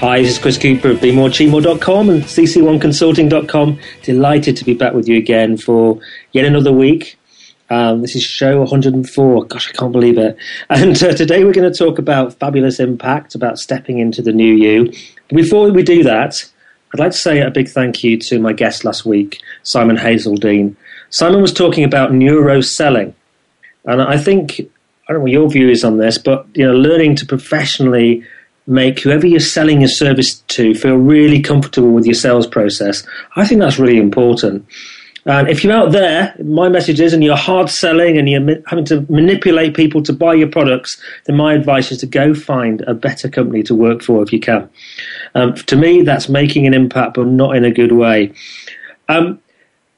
Hi, this is Chris Cooper of BeMoreAchieveMore.com and CC1Consulting.com. Delighted to be back with you again for yet another week. Um, this is show 104. Gosh, I can't believe it. And uh, today we're going to talk about fabulous impact, about stepping into the new you. Before we do that, I'd like to say a big thank you to my guest last week, Simon Hazeldine. Simon was talking about neuro selling. And I think, I don't know what your view is on this, but you know, learning to professionally make whoever you're selling your service to feel really comfortable with your sales process. I think that's really important. And if you're out there, my message is, and you're hard selling and you're having to manipulate people to buy your products, then my advice is to go find a better company to work for if you can. Um, to me, that's making an impact, but not in a good way. Um,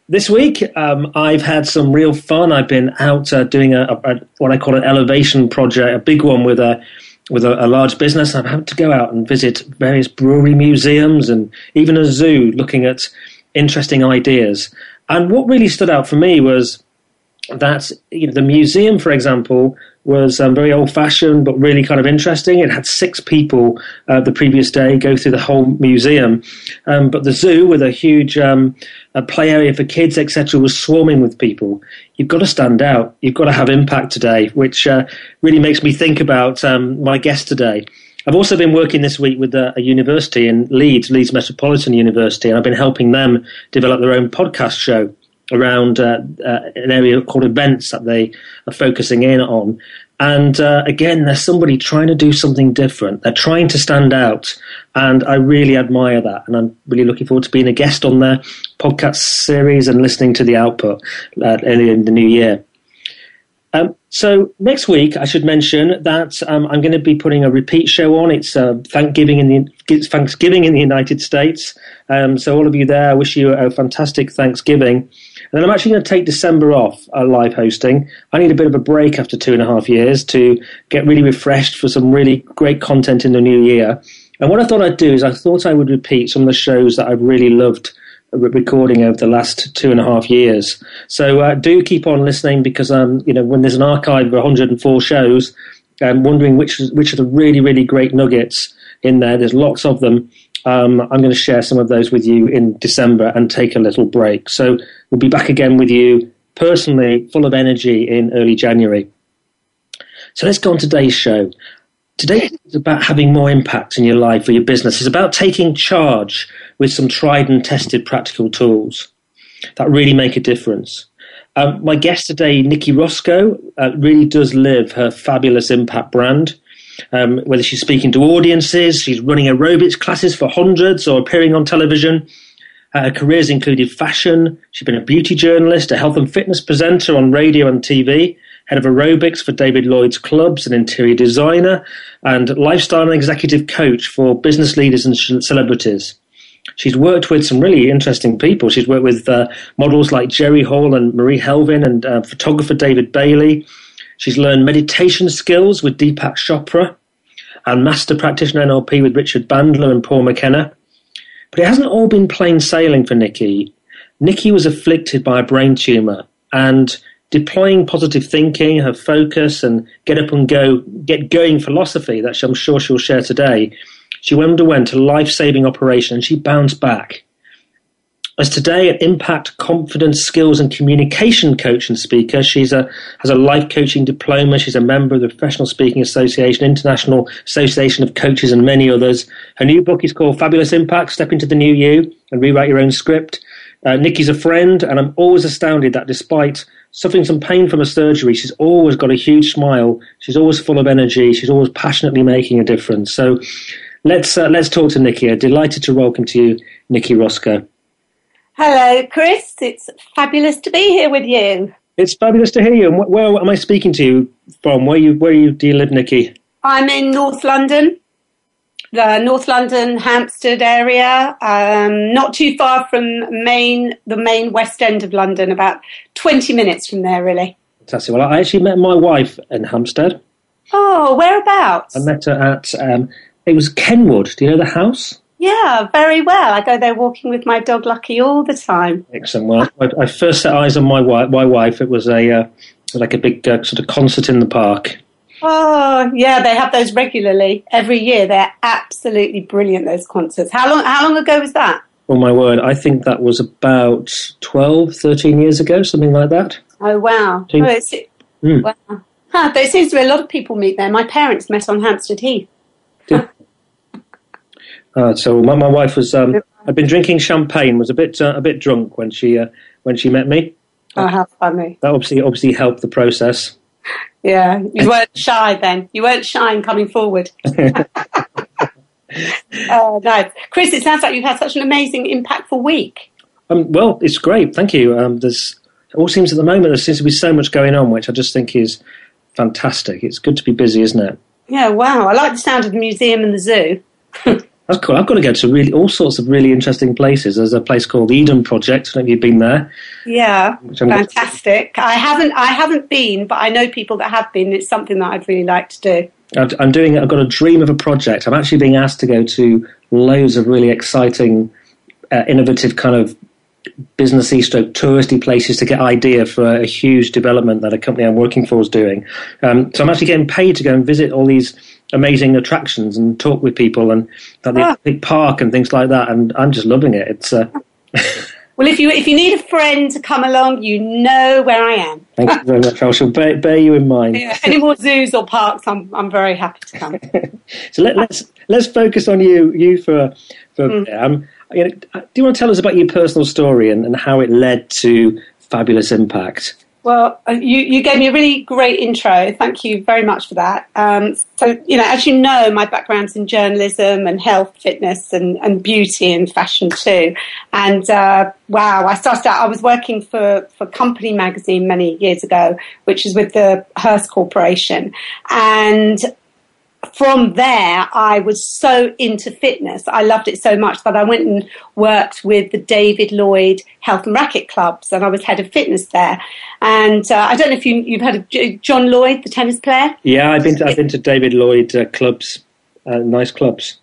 this week, um, I've had some real fun. I've been out uh, doing a, a, what I call an elevation project, a big one with a with a, a, large business. I've had to go out and visit various brewery museums and even a zoo, looking at interesting ideas. And what really stood out for me was that you know, the museum, for example, was um, very old fashioned but really kind of interesting. It had six people uh, the previous day go through the whole museum. Um, but the zoo, with a huge um, a play area for kids, etc., was swarming with people. You've got to stand out. You've got to have impact today, which uh, really makes me think about um, my guest today. I've also been working this week with a, a, university in Leeds, Leeds Metropolitan University, and I've been helping them develop their own podcast show around uh, uh, an area called events that they are focusing in on. And uh, again, there's somebody trying to do something different. They're trying to stand out. And I really admire that. And I'm really looking forward to being a guest on their podcast series and listening to the output uh, in the new year. Um, so next week, I should mention that um, I'm going to be putting a repeat show on. It's uh, Thanksgiving in the Thanksgiving in the United States. Um, so all of you there, I wish you a fantastic Thanksgiving. And then I'm actually going to take December off uh, live hosting. I need a bit of a break after two and a half years to get really refreshed for some really great content in the new year. And what I thought I'd do is I thought I would repeat some of the shows that I've really loved recording over the last two and a half years. So uh, do keep on listening because um, you know when there's an archive of 104 shows, I'm wondering which which are the really really great nuggets in there. There's lots of them. Um, I'm going to share some of those with you in December and take a little break. So we'll be back again with you personally, full of energy in early January. So let's go on today's show. Today is about having more impact in your life or your business. It's about taking charge with some tried and tested practical tools that really make a difference. Um, my guest today, Nicci Roscoe, uh, really does live her fabulous impact brand. Um, whether she's speaking to audiences, she's running aerobics classes for hundreds, or appearing on television. Uh, her careers included fashion. She's been a beauty journalist, a health and fitness presenter on radio and TV, head of aerobics for David Lloyd's clubs, an interior designer, and lifestyle and executive coach for business leaders and celebrities. She's worked with some really interesting people. She's worked with uh, models like Jerry Hall and Marie Helvin and uh, photographer David Bailey. She's learned meditation skills with Deepak Chopra and master practitioner NLP with Richard Bandler and Paul McKenna. But it hasn't all been plain sailing for Nicci. Nicci was afflicted by a brain tumor and deploying positive thinking, her focus, and get up and go, get going philosophy that I'm sure she'll share today, she underwent a life saving operation and she bounced back. As today an impact, confidence, skills, and communication coach and speaker. She's a has a life coaching diploma. She's a member of the Professional Speaking Association, International Association of Coaches, and many others. Her new book is called Fabulous Impact: Step into the New You and Rewrite Your Own Script. Uh, Nicci's a friend, and I'm always astounded that despite suffering some pain from a surgery, she's always got a huge smile. She's always full of energy. She's always passionately making a difference. So let's uh, let's talk to Nicci. I'm delighted to welcome to you, Nicci Roscoe. Hello, Chris. It's fabulous to be here with you. It's fabulous to hear you. And where am I speaking to you from? Where you where you do you live, Nicci? I'm in North London, the North London Hampstead area, um, not too far from main the main West End of London, about twenty minutes from there, really. Fantastic. Well, I actually met my wife in Hampstead. Oh, whereabouts? I met her at um, it was Kenwood. Do you know the house? Yeah, very well. I go there walking with my dog Lucky all the time. Excellent. Well, I, I first set eyes on my wife. My wife. It was a uh, like a big uh, sort of concert in the park. Oh, yeah, they have those regularly every year. They're absolutely brilliant. Those concerts. How long? How long ago was that? Oh my word! I think that was about 12, 13 years ago, something like that. Oh wow! Oh, it's, mm. wow. Huh, there seems to be a lot of people meet there. My parents met on Hampstead Heath. Uh, so my, my wife was um, had been drinking champagne, was a bit uh, a bit drunk when she uh, when she met me. Oh, how funny! That obviously obviously helped the process. Yeah, you weren't shy then. You weren't shy in coming forward. oh, nice, Chris. It sounds like you've had such an amazing, impactful week. Um, well, it's great. Thank you. Um, there's it all seems at the moment there seems to be so much going on, which I just think is fantastic. It's good to be busy, isn't it? Yeah. Wow. I like the sound of the museum and the zoo. That's cool. I've got to go to really all sorts of really interesting places. There's a place called Eden Project. I don't know if you've been there. Yeah, fantastic. I haven't. I haven't been, but I know people that have been. It's something that I'd really like to do. I'm doing. I've got a dream of a project. I'm actually being asked to go to loads of really exciting, uh, innovative kind of businessy stroke touristy places to get idea for a huge development that a company I'm working for is doing. Um, so I'm actually getting paid to go and visit all these amazing attractions and talk with people and at the ah. park and things like that. And I'm just loving it. It's. Uh, well, if you if you need a friend to come along, you know where I am. Thank you very much. I shall bear, bear you in mind. Yeah, any more zoos or parks, I'm I'm very happy to come. so let, us let's, let's focus on you you for for mm. um, you know, do you want to tell us about your personal story and, and how it led to Fabulous Impact? Well, uh, you, you gave me a really great intro. Thank you very much for that. Um, so, you know, as you know, my background's in journalism and health, fitness, and, and beauty and fashion too. And uh, wow, I started out, I was working for, for Company magazine many years ago, which is with the Hearst Corporation. And from there, I was so into fitness. I loved it so much that I went and worked with the David Lloyd Health and Racket Clubs, and I was head of fitness there. And uh, I don't know if you, you've heard of John Lloyd, the tennis player. Yeah, I've been to, I've been to David Lloyd uh, clubs, uh, nice clubs.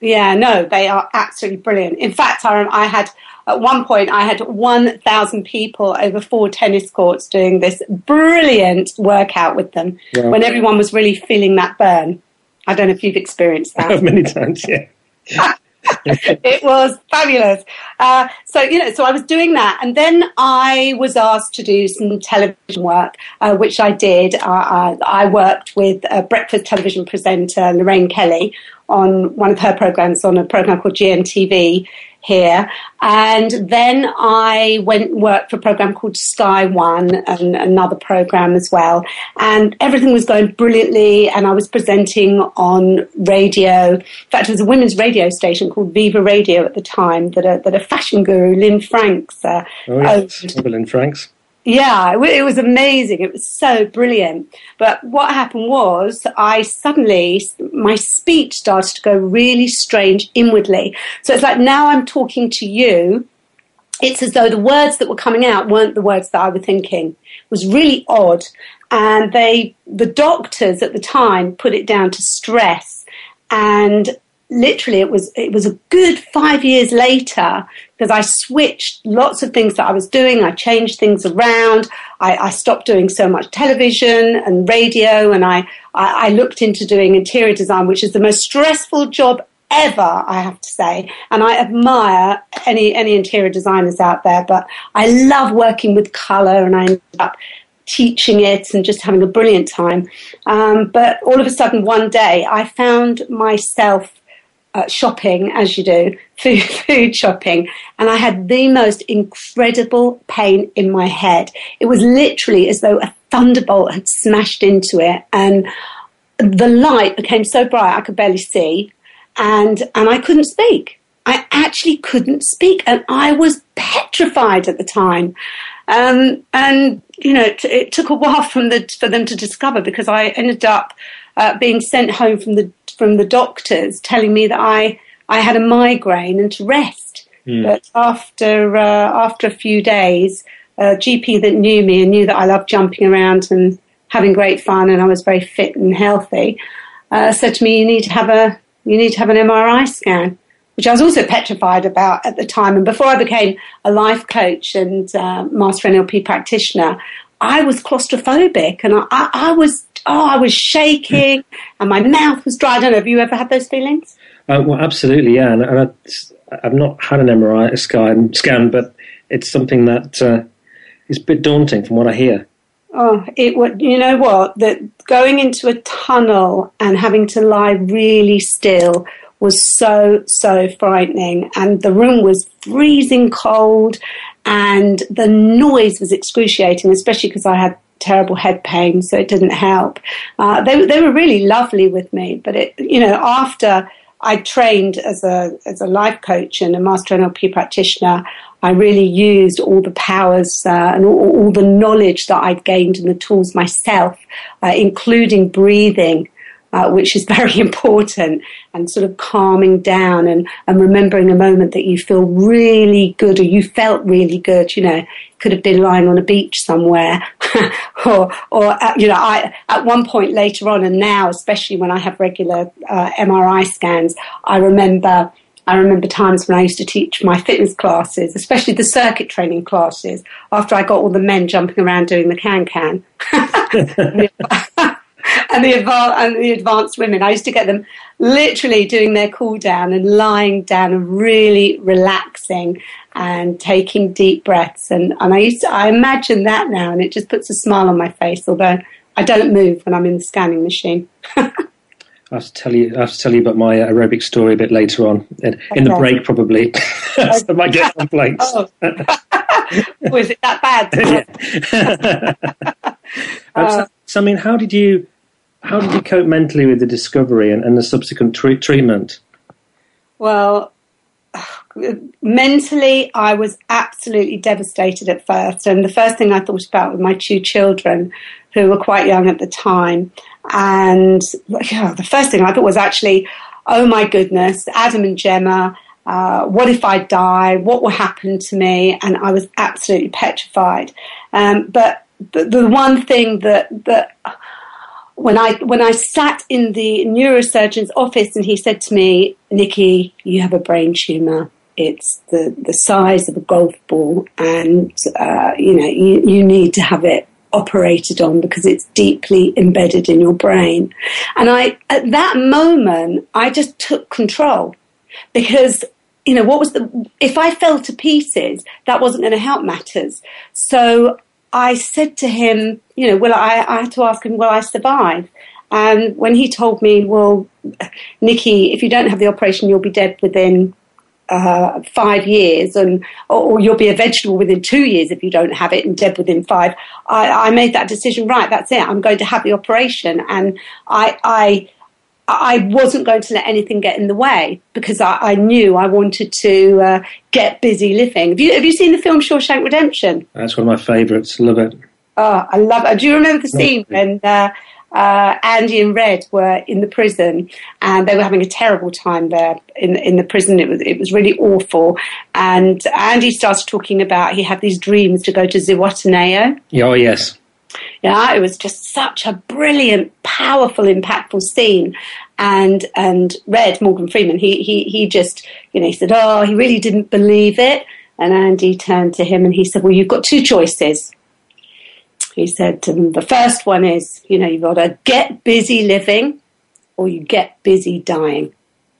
Yeah, no, they are absolutely brilliant. In fact, I, I had at one point I had 1,000 people over four tennis courts doing this brilliant workout with them wow. when everyone was really feeling that burn. I don't know if you've experienced that. Many times, yeah. it was fabulous. Uh, so, you know, so I was doing that. And then I was asked to do some television work, uh, which I did. Uh, I worked with a breakfast television presenter, Lorraine Kelly, on one of her programs on a program called GMTV here. And then I went and worked for a program called Sky One and another program as well. And everything was going brilliantly. And I was presenting on radio. In fact, it was a women's radio station called Viva Radio at the time that a, that a fashion guru, Lynne Franks, uh, oh, yes. Lynne Franks. Yeah, it was amazing. It was so brilliant. But what happened was I suddenly, my speech started to go really strange inwardly. So it's like now I'm talking to you. It's as though the words that were coming out weren't the words that I was thinking. It was really odd. And they, the doctors at the time put it down to stress. And literally it was it was a good five years later because I switched lots of things that I was doing. I changed things around. I, I stopped doing so much television and radio, and I, I, I looked into doing interior design, which is the most stressful job ever, I have to say. And I admire any, any interior designers out there, but I love working with color and I end up teaching it and just having a brilliant time. Um, but all of a sudden, one day, I found myself uh, shopping, as you do, food, food shopping, and I had the most incredible pain in my head. It was literally as though a thunderbolt had smashed into it, and the light became so bright I could barely see, and and I couldn't speak. I actually couldn't speak, and I was petrified at the time. Um, and you know, it, it, took a while the, for them to discover because I ended up uh, being sent home from the from the doctors telling me that I I had a migraine and to rest. Mm. But after uh, after a few days, a GP that knew me and knew that I loved jumping around and having great fun and I was very fit and healthy, uh, said to me, "You need to have a you need to have an MRI scan." Which I was also petrified about at the time. And before I became a life coach and uh, master NLP practitioner, I was claustrophobic and I, I, I was oh, I was shaking and my mouth was dry. I don't know. Have you ever had those feelings? Uh, well, absolutely, yeah. And, and I, have not had an MRI scan, scan, but it's something that uh, is a bit daunting from what I hear. Oh, it would. You know what? That going into a tunnel and having to lie really still was so so frightening, and the room was freezing cold, and the noise was excruciating, especially because I had terrible head pain, so it didn't help. Uh, they they were really lovely with me, but it you know after I trained as a as a life coach and a master NLP practitioner, I really used all the powers uh, and all, all, the knowledge that I'd gained and the tools myself, uh, including breathing uh, which is very important, and sort of calming down and, and remembering a moment that you feel really good or you felt really good. You know, could have been lying on a beach somewhere, or or uh, you know, I at one point later on, and now especially when I have regular uh, MRI scans, I remember. I remember times when I used to teach my fitness classes, especially the circuit training classes, after I got all the men jumping around doing the can can. and the advanced and the advanced women. I used to get them literally doing their cool down and lying down and really relaxing and taking deep breaths. And, and I used to, I imagine that now, and it just puts a smile on my face. Although I don't move when I'm in the scanning machine. I have to tell you. I have to tell you about my aerobic story a bit later on in, okay. in the break, probably. so I might get complaints. oh. Was it that bad? uh, so, I mean, how did you how did you cope mentally with the discovery and, and the subsequent tre- treatment? Well, mentally, I was absolutely devastated at first. And the first thing I thought about were my two children, who were quite young at the time. And yeah, the first thing I thought was actually, oh my goodness, Adam and Gemma, uh, what if I die? What will happen to me? And I was absolutely petrified. Um, but the, the one thing that, that when I when I sat in the neurosurgeon's office and he said to me, Nicci, you have a brain tumor. It's the, the size of a golf ball, and uh, you know you, you need to have it operated on because it's deeply embedded in your brain. And I at that moment I just took control because you know what was the if I fell to pieces that wasn't going to help matters. So I said to him, you know, well, I, I had to ask him, will I survive? And when he told me, well, Nicci, if you don't have the operation, you'll be dead within uh, five years, and or, or, you'll be a vegetable within two years if you don't have it, and dead within five. I, I made that decision. Right, that's it. I'm going to have the operation, and I, I I wasn't going to let anything get in the way because I, I knew I wanted to uh, get busy living. Have you, have you seen the film Shawshank Redemption? That's one of my favourites. Love it. Oh, I love it. Do you remember the scene when uh, uh, Andy and Red were in the prison and they were having a terrible time there in, in the prison? It was, it was really awful. And Andy starts talking about he had these dreams to go to Zihuatanejo. Oh, yes. Yeah, it was just such a brilliant, powerful, impactful scene. And and Red Morgan Freeman, he he he just you know he said, oh, he really didn't believe it. And Andy turned to him and he said, well, you've got two choices. He said, the first one is, you know, you've got to get busy living or you get busy dying.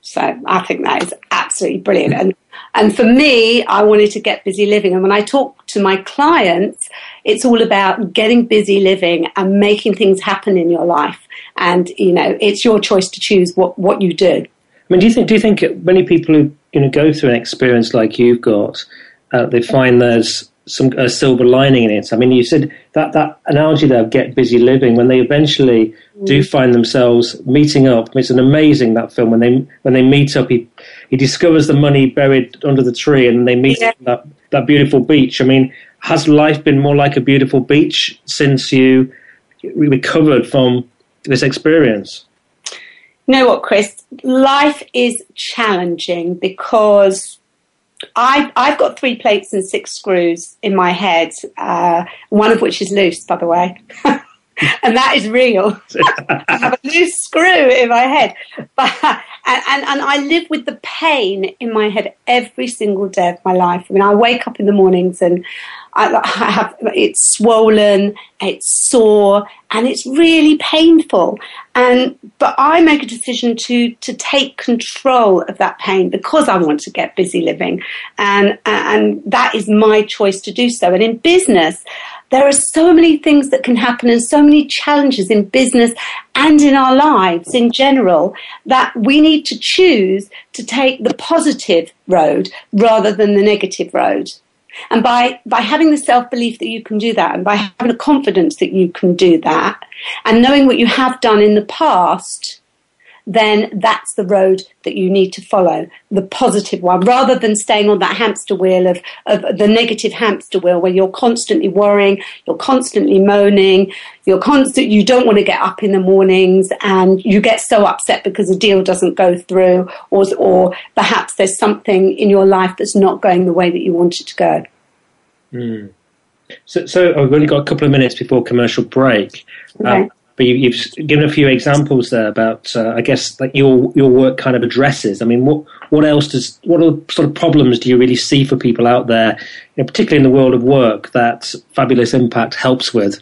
So I think that is absolutely brilliant. And and for me, I wanted to get busy living. And when I talk to my clients, it's all about getting busy living and making things happen in your life. And you know, it's your choice to choose what what you do. I mean, do you think do you think many people who you know go through an experience like you've got, uh, they find there's some a silver lining in it. I mean, you said that that analogy there of get busy living when they eventually. Do find themselves meeting up. It's an amazing that film when they when they meet up. He he discovers the money buried under the tree, and they meet yeah. that that beautiful beach. I mean, has life been more like a beautiful beach since you recovered from this experience? You know what, Chris? Life is challenging because I, I've got three plates and six screws in my head, uh, one of which is loose, by the way. and that is real. I have a loose screw in my head. But, and, and, and I live with the pain in my head every single day of my life. I mean, I wake up in the mornings and I, I have it's swollen, it's sore, and it's really painful. And but I make a decision to to take control of that pain because I want to get busy living, and and that is my choice to do so. And in business, there are so many things that can happen and so many challenges in business and in our lives in general that we need to choose to take the positive road rather than the negative road. And by, by having the self belief that you can do that and by having the confidence that you can do that and knowing what you have done in the past, then that's the road that you need to follow, the positive one, rather than staying on that hamster wheel of, of the negative hamster wheel where you're constantly worrying, you're constantly moaning, you're constant, you don't want to get up in the mornings and you get so upset because a deal doesn't go through or, or perhaps there's something in your life that's not going the way that you want it to go. Mm. So, so I've only got a couple of minutes before commercial break. Okay. Um, but you, have given a few examples there about, uh, I guess, like your your work kind of addresses. I mean, what what else does what sort of problems do you really see for people out there, you know, particularly in the world of work, that Fabulous Impact helps with?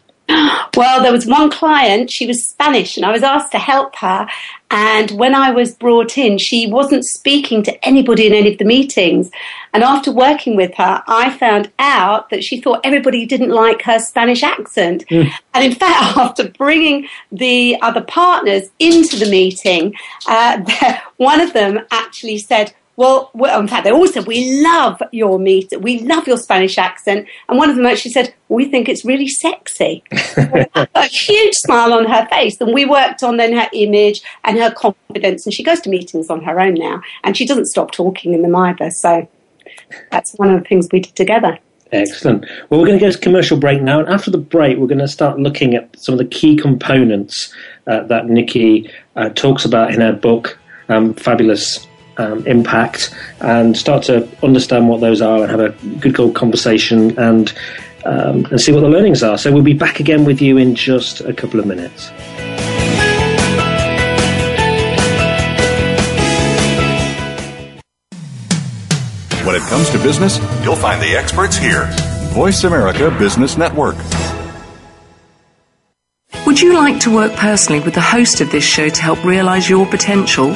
Well, there was one client, she was Spanish, and I was asked to help her. And when I was brought in, she wasn't speaking to anybody in any of the meetings. And after working with her, I found out that she thought everybody didn't like her Spanish accent. Mm. And in fact, after bringing the other partners into the meeting, uh, one of them actually said, well, well, in fact, they all said, we love your meet, we love your Spanish accent. And one of them actually said, we think it's really sexy. a huge smile on her face. And we worked on then her image and her confidence. And she goes to meetings on her own now. And she doesn't stop talking in them either. So that's one of the things we did together. Excellent. Well, we're going to go to commercial break now. And after the break, we're going to start looking at some of the key components uh, that Nicci uh, talks about in her book, um, Fabulous um, impact and start to understand what those are and have a good old conversation and um, and see what the learnings are. So we'll be back again with you in just a couple of minutes. When it comes to business, you'll find the experts here. Voice America Business Network. Would you like to work personally with the host of this show to help realize your potential?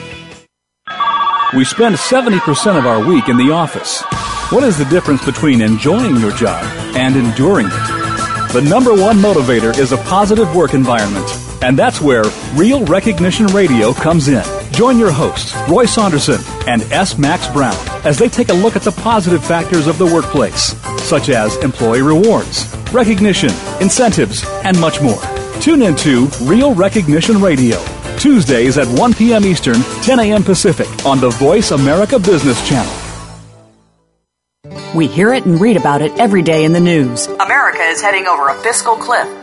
We spend 70% of our week in the office. What is the difference between enjoying your job and enduring it? The number one motivator is a positive work environment. And that's where Real Recognition Radio comes in. Join your hosts, Roy Saunderson and S. Max Brown, as they take a look at the positive factors of the workplace, such as employee rewards, recognition, incentives, and much more. Tune into Real Recognition Radio Tuesdays at 1 p.m. Eastern, 10 a.m. Pacific on the Voice America Business Channel. We hear it and read about it every day in the news. America is heading over a fiscal cliff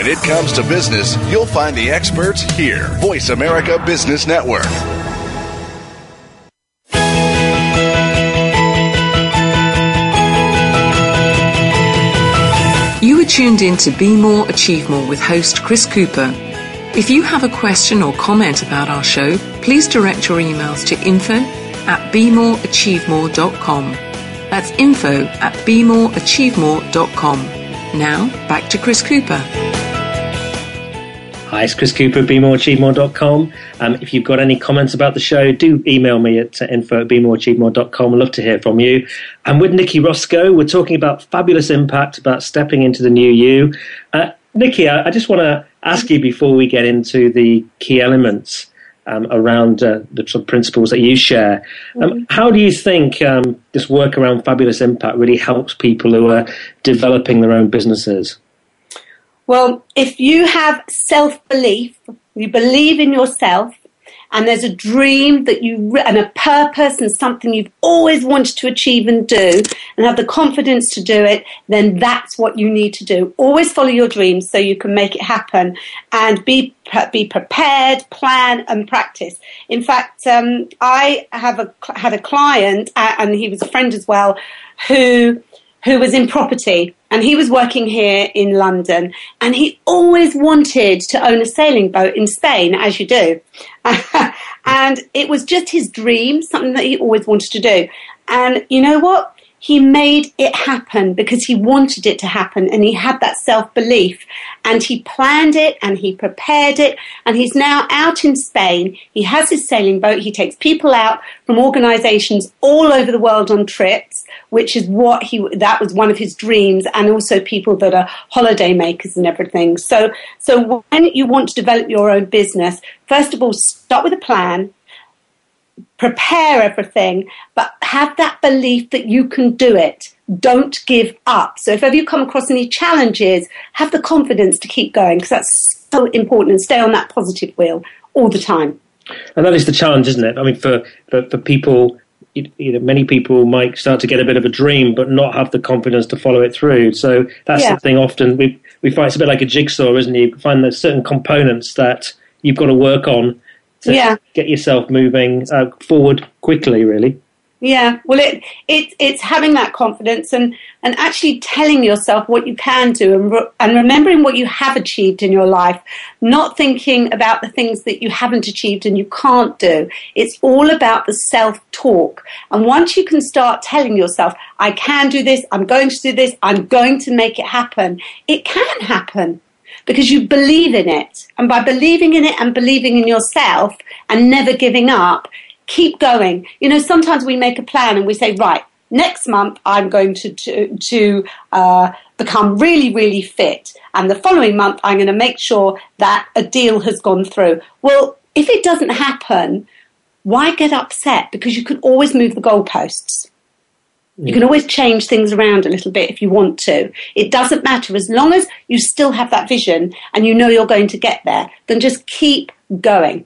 When it comes to business, you'll find the experts here. Voice America Business Network. You are tuned in to Be More, Achieve More with host Chris Cooper. If you have a question or comment about our show, please direct your emails to info at bemoreachievemore.com. That's info at bemoreachievemore.com. Now, back to Chris Cooper. Hi, it's Chris Cooper, bemoreachievemore.com. Um, if you've got any comments about the show, do email me at uh, info at bemoreachievemore.com. I'd love to hear from you. And with Nicci Roscoe, we're talking about fabulous impact, about stepping into the new you. Uh, Nicci, I, I just want to ask you before we get into the key elements um, around uh, the sort of principles that you share. Um, mm-hmm. How do you think um, this work around fabulous impact really helps people who are developing their own businesses? Well, if you have self belief, you believe in yourself, and there's a dream that you and a purpose and something you've always wanted to achieve and do and have the confidence to do it then that's what you need to do. Always follow your dreams so you can make it happen and be be prepared plan and practice. In fact um, i have a, had a client and he was a friend as well who who was in property and he was working here in London and he always wanted to own a sailing boat in Spain, as you do. and it was just his dream, something that he always wanted to do. And you know what? He made it happen because he wanted it to happen and he had that self belief and he planned it and he prepared it and he's now out in Spain. He has his sailing boat. He takes people out from organizations all over the world on trips, which is what he, that was one of his dreams and also people that are holiday makers and everything. So, so when you want to develop your own business, first of all, start with a plan prepare everything, but have that belief that you can do it. Don't give up. So if ever you come across any challenges, have the confidence to keep going because that's so important and stay on that positive wheel all the time. And that is the challenge, isn't it? I mean, for, for, for people, you know, many people might start to get a bit of a dream, but not have the confidence to follow it through. So that's yeah. the thing. Often we we find it's a bit like a jigsaw, isn't it? You find there's certain components that you've got to work on to yeah. get yourself moving uh, forward quickly, really. Yeah, well, it, it it's having that confidence and, and actually telling yourself what you can do and, re- and remembering what you have achieved in your life, not thinking about the things that you haven't achieved and you can't do. It's all about the self talk. And once you can start telling yourself, I can do this, I'm going to do this, I'm going to make it happen, it can happen because you believe in it. And by believing in it and believing in yourself and never giving up, keep going. You know, sometimes we make a plan and we say, right, next month I'm going to, to, to uh, become really, really fit. And the following month I'm going to make sure that a deal has gone through. Well, if it doesn't happen, why get upset? Because you can always move the goalposts. You can always change things around a little bit if you want to. It doesn't matter as long as you still have that vision and you know you're going to get there, then just keep going.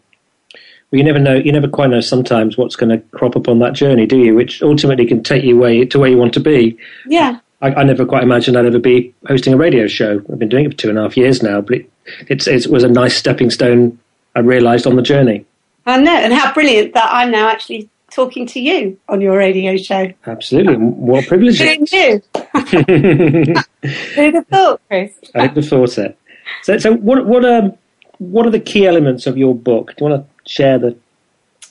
Well, you never know, you never quite know sometimes what's going to crop up on that journey, do you? Which ultimately can take you way to where you want to be. Yeah. I, I never quite imagined I'd ever be hosting a radio show. I've been doing it for two and a half years now, but it, it's, it was a nice stepping stone I realised on the journey. I know, and how brilliant that I'm now actually talking to you on your radio show. Absolutely. What a privilege. Who knew? Who'd have thought, Chris? I'd have thought it. So, so what, what, um, what are the key elements of your book? Do you want to share the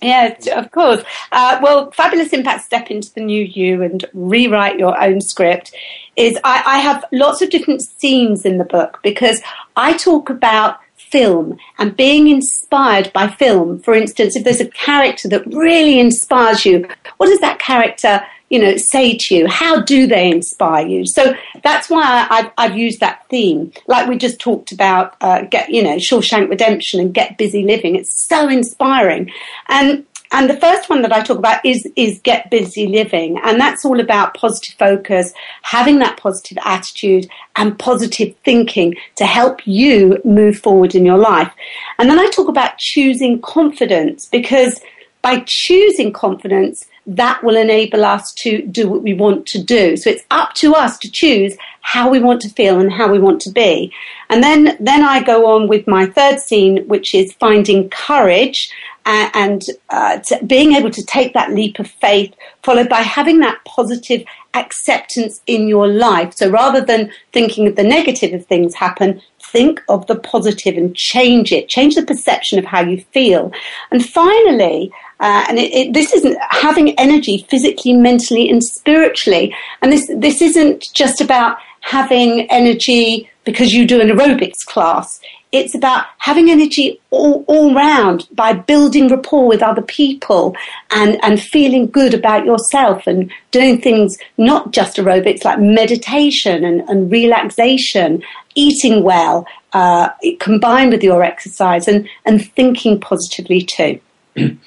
yeah, of course. Uh, well, Fabulous Impact Step into the New You and Rewrite Your Own Script is I, I have lots of different themes in the book because I talk about film and being inspired by film. For instance, if there's a character that really inspires you, what does that character you know, say to you? How do they inspire you? So that's why I, have I've used that theme. Like we just talked about, uh, get, you know, Shawshank Redemption and Get Busy Living. It's so inspiring. And and the first one that I talk about is, is get busy living. And that's all about positive focus, having that positive attitude and positive thinking to help you move forward in your life. And then I talk about choosing confidence because by choosing confidence, that will enable us to do what we want to do. So it's up to us to choose how we want to feel and how we want to be. And then, then I go on with my third scene, which is finding courage and, uh, being able to take that leap of faith, followed by having that positive acceptance in your life. So rather than thinking of the negative of things happen, think of the positive and change it. Change the perception of how you feel. And finally, uh, and it, it, this isn't having energy physically, mentally, and spiritually. And this this isn't just about having energy because you do an aerobics class. It's about having energy all, all round by building rapport with other people and, and feeling good about yourself and doing things not just aerobics like meditation and, and relaxation, eating well, uh, combined with your exercise and, and thinking positively too.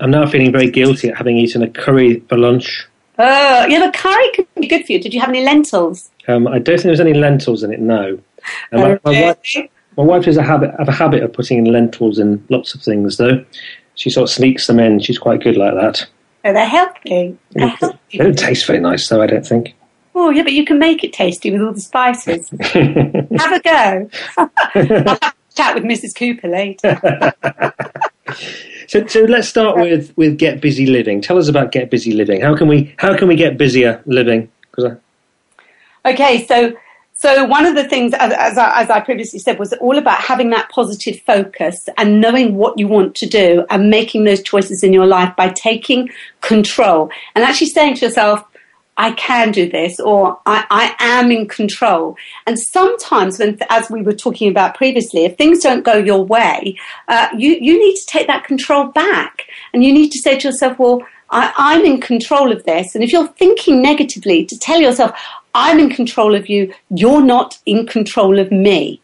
I'm now feeling very guilty at having eaten a curry for lunch. Oh, yeah, but curry could be good for you. Did you have any lentils? Um, I don't think there was any lentils in it. No. my, my, wife, my wife has a habit have a habit of putting in lentils in lots of things, though. She sort of sneaks them in. She's quite good like that. Oh, they're healthy. They're healthy. They don't taste very nice, though. I don't think. Oh, yeah, but you can make it tasty with all the spices. have a go. I'll have chat with Mrs. Cooper later. so, so let's start with, with Get Busy Living. Tell us about Get Busy Living. How can we how can we get busier living? I... Okay, so so one of the things, as, as, I, as I previously said, was all about having that positive focus and knowing what you want to do and making those choices in your life by taking control and actually saying to yourself, I can do this or I, I, am in control. And sometimes when, as we were talking about previously, if things don't go your way, uh, you, you need to take that control back and you need to say to yourself, well, I, I'm in control of this. And if you're thinking negatively, to tell yourself, I'm in control of you, you're not in control of me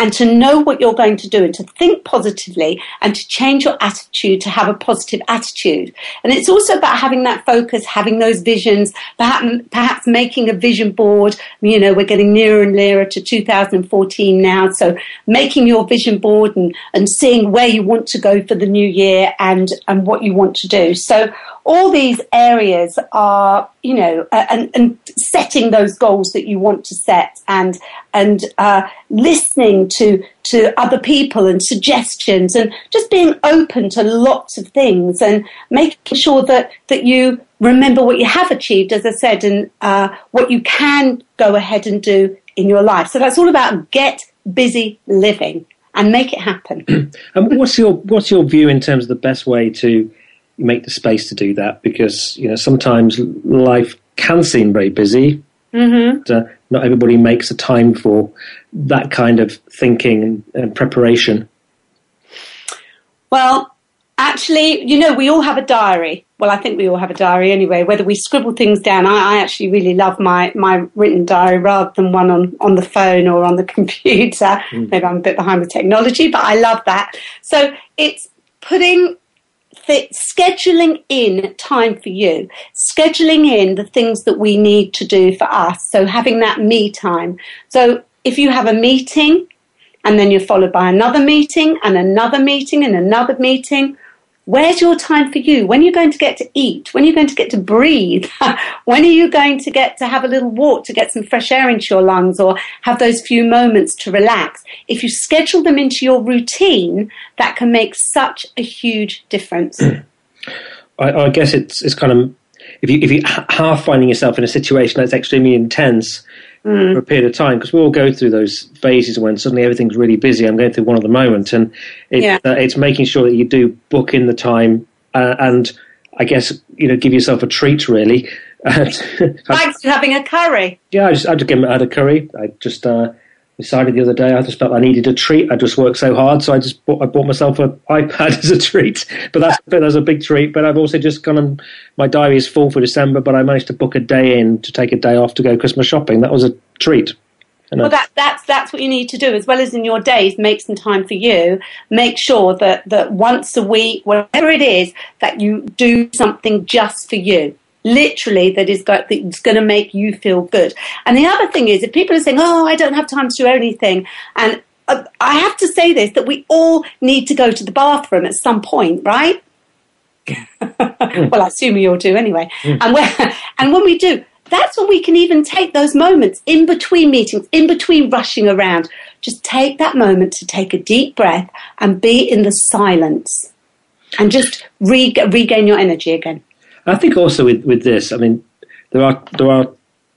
and to know what you're going to do and to think positively and to change your attitude to have a positive attitude. And it's also about having that focus, having those visions, perhaps, perhaps making a vision board. You know, we're getting nearer and nearer to 2014 now. So making your vision board and, and seeing where you want to go for the new year and, and what you want to do. So all these areas are, you know, and, and setting those goals that you want to set and, and, uh, listening to, to other people and suggestions and just being open to lots of things and making sure that, that you remember what you have achieved, as I said, and, uh, what you can go ahead and do in your life. So that's all about get busy living and make it happen. and what's your, what's your view in terms of the best way to, make the space to do that because you know sometimes life can seem very busy. Mm-hmm. Uh, not everybody makes the time for that kind of thinking and, and preparation. Well, actually, you know, we all have a diary. Well, I think we all have a diary anyway. Whether we scribble things down, I, I, actually really love my, my written diary rather than one on, on the phone or on the computer. Mm. Maybe I'm a bit behind with technology, but I love that. So it's putting scheduling in time for you, scheduling in the things that we need to do for us. So having that me time. So if you have a meeting and then you're followed by another meeting and another meeting and another meeting, Where's your time for you? When are you going to get to eat? When are you going to get to breathe? when are you going to get to have a little walk to get some fresh air into your lungs or have those few moments to relax? If you schedule them into your routine, that can make such a huge difference. I, I guess it's, it's kind of if you if you half finding yourself in a situation that's extremely intense, mm. for a period of time because we all go through those phases when suddenly everything's really busy. I'm going through one at the moment, and it, yeah. uh, it's making sure that you do book in the time uh, and I guess you know give yourself a treat really. Thanks for having a curry. Yeah, I just I just I had a curry. I just uh, decided the other day I just felt I needed a treat. I just worked so hard, so I just bought, I bought myself an iPad as a treat. But that's that's a big treat. But I've also just gone and my diary is full for December, but I managed to book a day in to take a day off to go Christmas shopping. That was a treat. Well, that, that's that's what you need to do, as well as in your days, make some time for you. Make sure that that once a week, whatever it is, that you do something just for you literally that is going to make you feel good. And the other thing is, if people are saying, "Oh, I don't have time to do anything," and uh, I have to say this that we all need to go to the bathroom at some point, right? well, I assume you all do anyway. Mm. And when, and when we do, that's when we can even take those moments in between meetings, in between rushing around. Just take that moment to take a deep breath and be in the silence and just re- regain your energy again. I think also with, with this, I mean, there are there are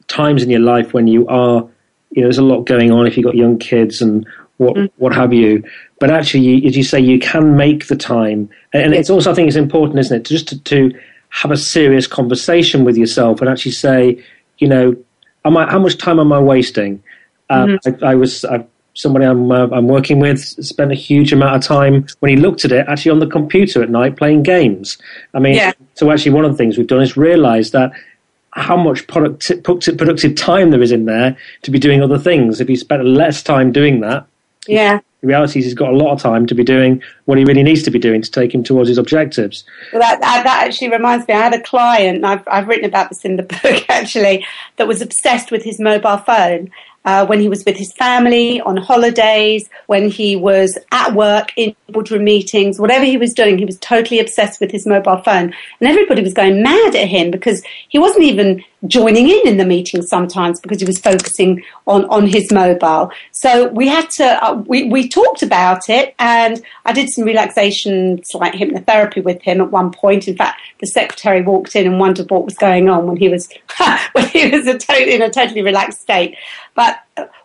times in your life when you are, you know, there's a lot going on if you've got young kids and what mm. what have you. But actually, you, as you say, you can make the time, and it's also I think it's important, isn't it, just to, to have a serious conversation with yourself and actually say, you know, am I, how much time am I wasting? Uh, mm-hmm. I, I, was I somebody I'm uh, I'm working with spent a huge amount of time when he looked at it actually on the computer at night playing games. I mean, yeah. so actually one of the things we've done is realise that how much product, productive time there is in there to be doing other things. If he spent less time doing that, yeah. The reality is he's got a lot of time to be doing what he really needs to be doing to take him towards his objectives. Well, that, that, that actually reminds me. I had a client, I've, I've written about this in the book actually, that was obsessed with his mobile phone uh, when he was with his family, on holidays, when he was at work, in boardroom meetings, whatever he was doing, he was totally obsessed with his mobile phone. And everybody was going mad at him because he wasn't even joining in in the meeting sometimes because he was focusing on, on his mobile. So we had to, uh, we, we talked about it and I did some relaxation, like hypnotherapy with him at one point. In fact, the secretary walked in and wondered what was going on when he was, when he was a to- in a totally relaxed state. But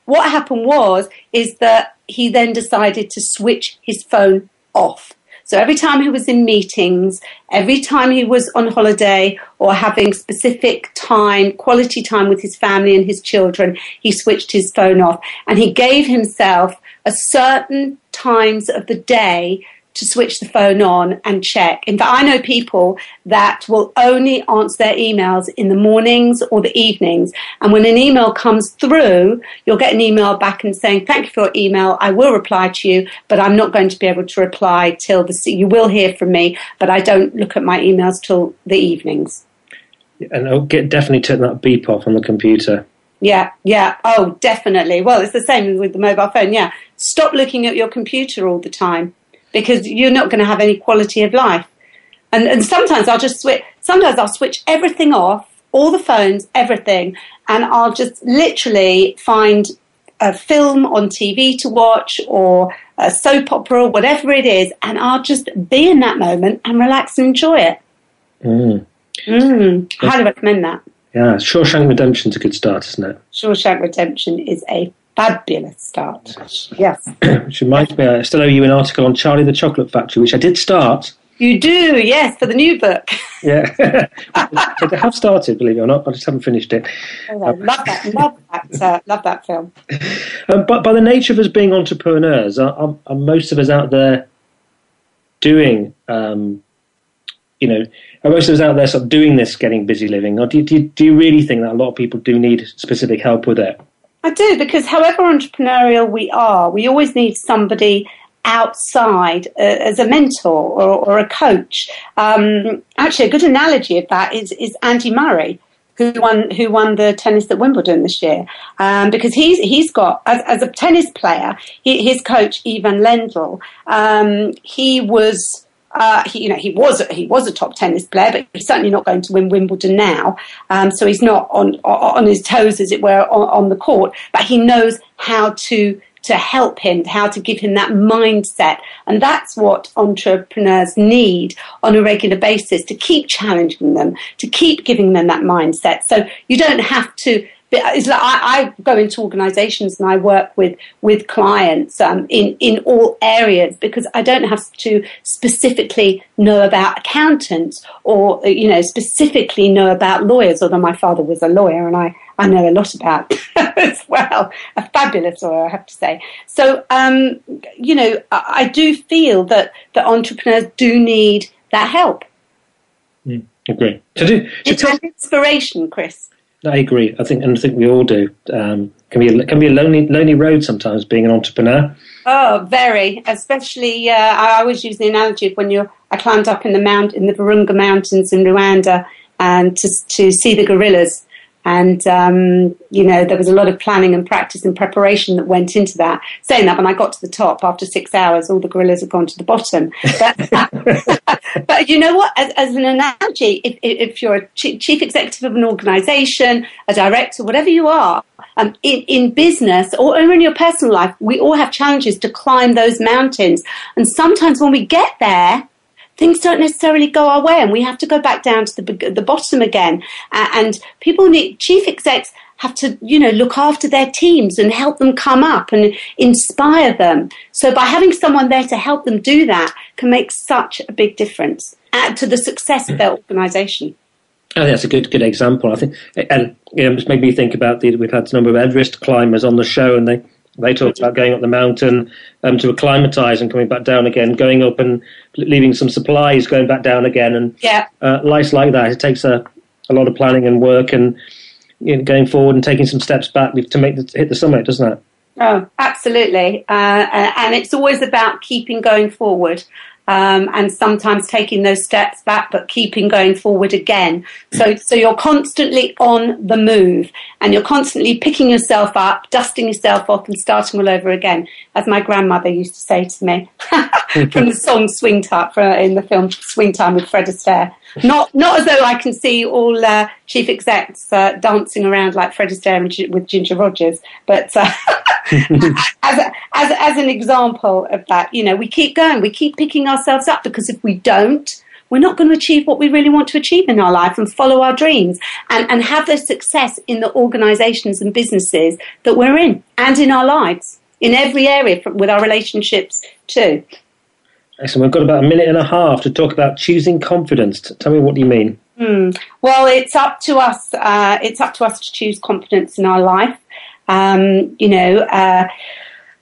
what happened was, is that he then decided to switch his phone off. So every time he was in meetings, every time he was on holiday or having specific time, quality time with his family and his children, he switched his phone off. And he gave himself a certain times of the day to switch the phone on and check. In fact, I know people that will only answer their emails in the mornings or the evenings. And when an email comes through, you'll get an email back and saying, thank you for your email. I will reply to you, but I'm not going to be able to reply till the, you will hear from me, but I don't look at my emails till the evenings. And I'll get definitely turn that beep off on the computer. Yeah, yeah. Oh, definitely. Well, it's the same with the mobile phone. Yeah. Stop looking at your computer all the time because you're not going to have any quality of life. And, and sometimes I'll just switch, sometimes I'll switch everything off, all the phones, everything, and I'll just literally find a film on TV to watch or a soap opera or whatever it is, and I'll just be in that moment and relax and enjoy it. Mm. Mm. Highly recommend that. Yeah, Shawshank Redemption's a good start, isn't it? Shawshank Redemption is a fabulous start. Yes. which reminds me, I still owe you an article on Charlie the Chocolate Factory, which I did start. You do, yes, for the new book. Yeah, I have started, believe it or not. I just haven't finished it. Oh, love that, love that, uh, love that film. Um, but by the nature of us being entrepreneurs, are, are, are most of us out there doing, um, you know, are most of us out there sort of doing this, getting busy living, or do, do, do you really think that a lot of people do need specific help with it? I do, because however entrepreneurial we are, we always need somebody outside uh, as a mentor or, or a coach. Um, actually, a good analogy of that is, is Andy Murray. Who won? Who won the tennis at Wimbledon this year? Um, because he's he's got as, as a tennis player, he, his coach Ivan Lendl. Um, he was uh, he, you know, he was he was a top tennis player, but he's certainly not going to win Wimbledon now. Um, so he's not on on his toes, as it were, on, on the court. But he knows how to to help him, how to give him that mindset. And that's what entrepreneurs need on a regular basis to keep challenging them, to keep giving them that mindset. So you don't have to it's like I, I, go into organisations and I work with with clients um, in in all areas because I don't have to specifically know about accountants or you know specifically know about lawyers. Although my father was a lawyer and I I know a lot about as well. A fabulous lawyer, I have to say. So um, you know I, I, do feel that that entrepreneurs do need that help. Mm, agree. To do, to it's an inspiration, Chris. I agree. I think, and I think we all do. Um, can be a, can be a lonely lonely road sometimes being an entrepreneur. Oh, very. Especially, uh, I always use the analogy of when you I climbed up in the mount in the Virunga Mountains in Rwanda and to to see the gorillas and, um, you know, there was a lot of planning and practice and preparation that went into that. Saying that, when I got to the top after six hours, all the gorillas had gone to the bottom. But, but you know what? As, as an analogy, if, if, you're a chief executive of an organization, a director, whatever you are, um, in, in business or in your personal life, we all have challenges to climb those mountains. And sometimes when we get there, things don't necessarily go our way and we have to go back down to the, the bottom again. And people need, chief execs have to, you know, look after their teams and help them come up and inspire them. So by having someone there to help them do that can make such a big difference to the success of their organization. I think that's a good good example. I think, and you know, it's made me think about the we've had a number of Everest climbers on the show, and they they talked about going up the mountain um, to acclimatise and coming back down again, going up and leaving some supplies, going back down again, and yeah. uh, life's like that. It takes a, a lot of planning and work and you know, going forward and taking some steps back to make the, hit the summit, doesn't it? Oh, absolutely. Uh, and it's always about keeping going forward um, and sometimes taking those steps back, but keeping going forward again. So, so you're constantly on the move and you're constantly picking yourself up, dusting yourself off and starting all over again, as my grandmother used to say to me from the song Swing Time in the film Swing Time with Fred Astaire. Not, not as though I can see all uh, chief execs uh, dancing around like Fred Astaire with Ginger Rogers, but uh, as, a, as, as an example of that, you know, we keep going, we keep picking ourselves up because if we don't, we're not going to achieve what we really want to achieve in our life and follow our dreams and, and have the success in the organizations and businesses that we're in and in our lives in every area with our relationships too. Excellent. We've got about a minute and a half to talk about choosing confidence. Tell me what do you mean? Hmm. Well, it's up to us. Uh, it's up to us to choose confidence in our life. Um, you know, uh,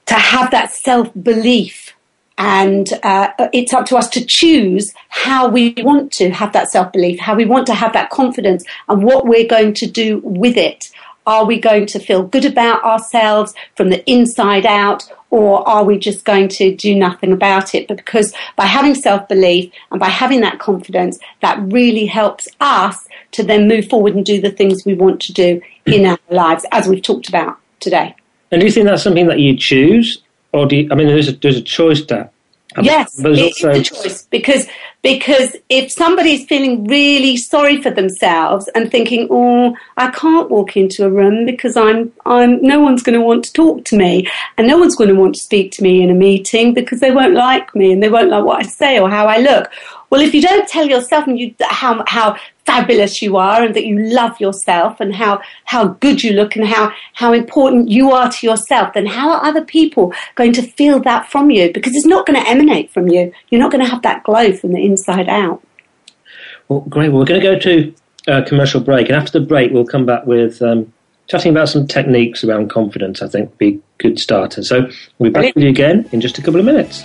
to have that self belief, and uh, it's up to us to choose how we want to have that self belief, how we want to have that confidence, and what we're going to do with it. Are we going to feel good about ourselves from the inside out, or are we just going to do nothing about it? But because by having self belief and by having that confidence, that really helps us to then move forward and do the things we want to do in our lives, as we've talked about today. And do you think that's something that you choose, or do you, I mean, there's a, there's a choice there. Yes, it's also... a choice because because if somebody's feeling really sorry for themselves and thinking, "Oh, I can't walk into a room because I'm I'm no one's going to want to talk to me, and no one's going to want to speak to me in a meeting because they won't like me and they won't like what I say or how I look." Well, if you don't tell yourself and you how how fabulous you are and that you love yourself and how, how good you look and how, how important you are to yourself, then how are other people going to feel that from you? Because it's not going to emanate from you. You're not going to have that glow from the inside out. Well, great. Well, we're going to go to a commercial break. And after the break, we'll come back with um, chatting about some techniques around confidence, I think would be good starter. So we'll be back with you again in just a couple of minutes.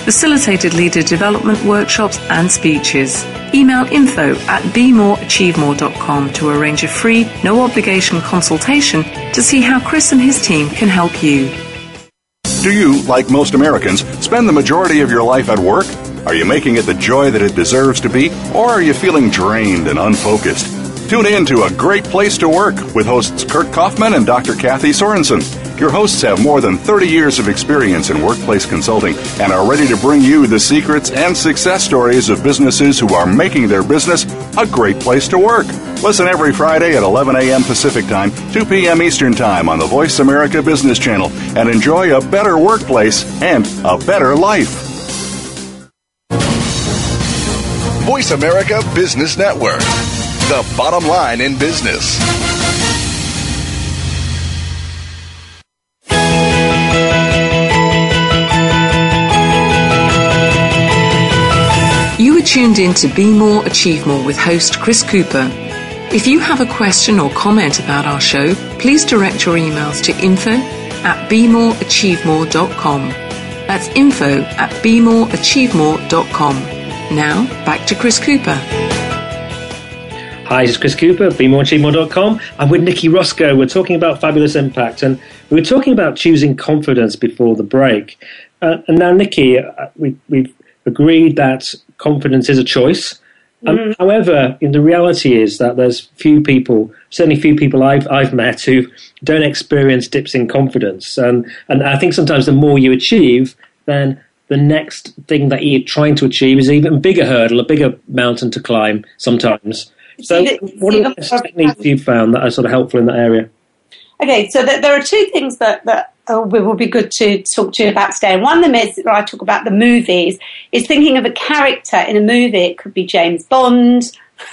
facilitated leader development workshops and speeches. Email info at bemoreachievemore.com to arrange a free, no obligation consultation to see how Chris and his team can help you. Do you, like most Americans, spend the majority of your life at work? Are you making it the joy that it deserves to be, or are you feeling drained and unfocused? Tune in to A Great Place to Work with hosts Kurt Kaufman and Dr. Kathy Sorensen. Your hosts have more than 30 years of experience in workplace consulting and are ready to bring you the secrets and success stories of businesses who are making their business a great place to work. Listen every Friday at 11 a.m. Pacific Time, 2 p.m. Eastern Time on the Voice America Business Channel and enjoy a better workplace and a better life. Voice America Business Network, the bottom line in business. Tuned in to Be More, Achieve More with host Chris Cooper. If you have a question or comment about our show, please direct your emails to info at bemoreachievemore.com. That's info at bemoreachievemore.com. Now, back to Chris Cooper. Hi, this is Chris Cooper, BeMoreAchieveMore.com. I'm with Nicci Roscoe. We're talking about fabulous impact, and we were talking about choosing confidence before the break. Uh, and now, Nicci, uh, we, we've agreed that confidence is a choice. Um, Mm-hmm. However, in the reality is that there's few people, certainly few people I've I've met who don't experience dips in confidence, and and I think sometimes the more you achieve, then the next thing that you're trying to achieve is an even bigger hurdle, a bigger mountain to climb. Sometimes. So, what are the techniques you've found that are sort of helpful in that area? Okay, so th- there are two things that, that uh, we will be good to talk to you about today. And one of them is that I talk about the movies, is thinking of a character in a movie. It could be James Bond.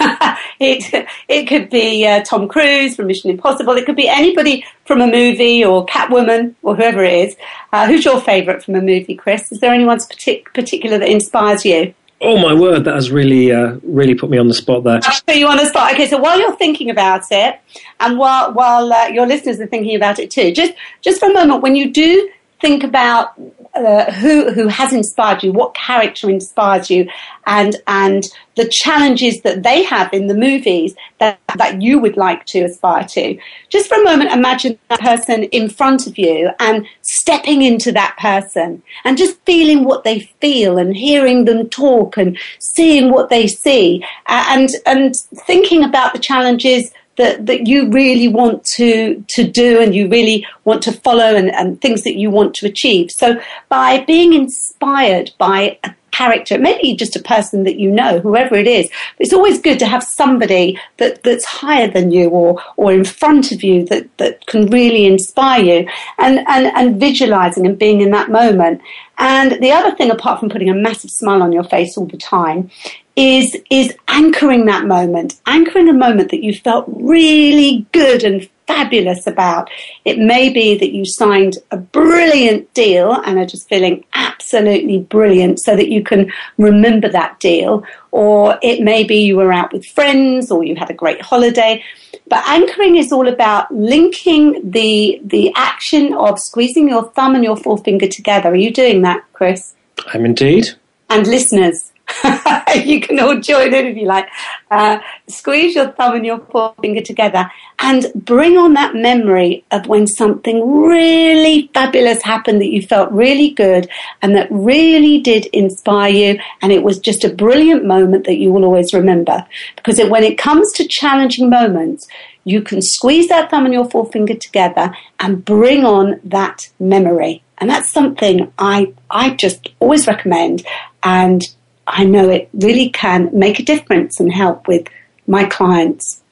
it it could be uh, Tom Cruise from Mission Impossible. It could be anybody from a movie or Catwoman or whoever it is. Uh, who's your favourite from a movie, Chris? Is there anyone partic- particular that inspires you? Oh my word, that has really uh, really put me on the spot there. Put you on the spot. Okay, so while you're thinking about it, and while while uh, your listeners are thinking about it too, just just for a moment, when you do think about uh, who who has inspired you, what character inspires you, and and the challenges that they have in the movies that that you would like to aspire to. Just for a moment, imagine that person in front of you and stepping into that person and just feeling what they feel and hearing them talk and seeing what they see and and thinking about the challenges that, that you really want to, to do and you really want to follow and, and things that you want to achieve. So by being inspired by a character, maybe just a person that you know, whoever it is, it's always good to have somebody that, that's higher than you or, or in front of you that, that can really inspire you and, and, and visualizing and being in that moment. And the other thing, apart from putting a massive smile on your face all the time, is is anchoring that moment, anchoring a moment that you felt really good and fabulous about. It may be that you signed a brilliant deal and are just feeling absolutely brilliant so that you can remember that deal. Or it may be you were out with friends or you had a great holiday. But anchoring is all about linking the the action of squeezing your thumb and your forefinger together. Are you doing that, Chris? I'm indeed. And listeners, you can all join in if you like. Uh, squeeze your thumb and your forefinger together and bring on that memory of when something really fabulous happened that you felt really good and that really did inspire you. And it was just a brilliant moment that you will always remember. Because when it comes to challenging moments, you can squeeze that thumb and your forefinger together and bring on that memory. And that's something I, I just always recommend. And I know it really can make a difference and help with my clients.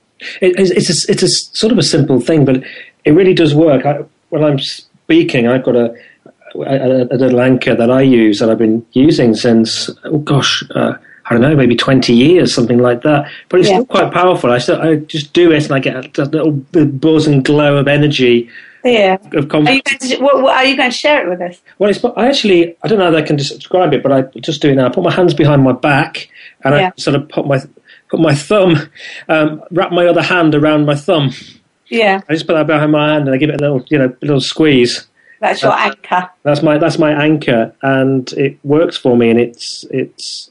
It, it's, a, it's a sort of a simple thing, but it really does work. I, when I'm speaking, I've got a, a, a, little anchor that I use that I've been using since, oh gosh, uh, I don't know, maybe 20 years, something like that. But it's yeah. still quite powerful. I, still, I just do it and I get a little buzz and glow of energy. Yeah. Of. Are you, going to, what, what, are you going to share it with us? Well, it's, I actually, I don't know how I can describe it, but I just do it now. I put my hands behind my back and yeah. I sort of put my, put my thumb, um, wrap my other hand around my thumb. Yeah. I just put that behind my hand and I give it a little, you know, a little squeeze. That's your anchor. That's my that's my anchor, and it works for me. And it's it's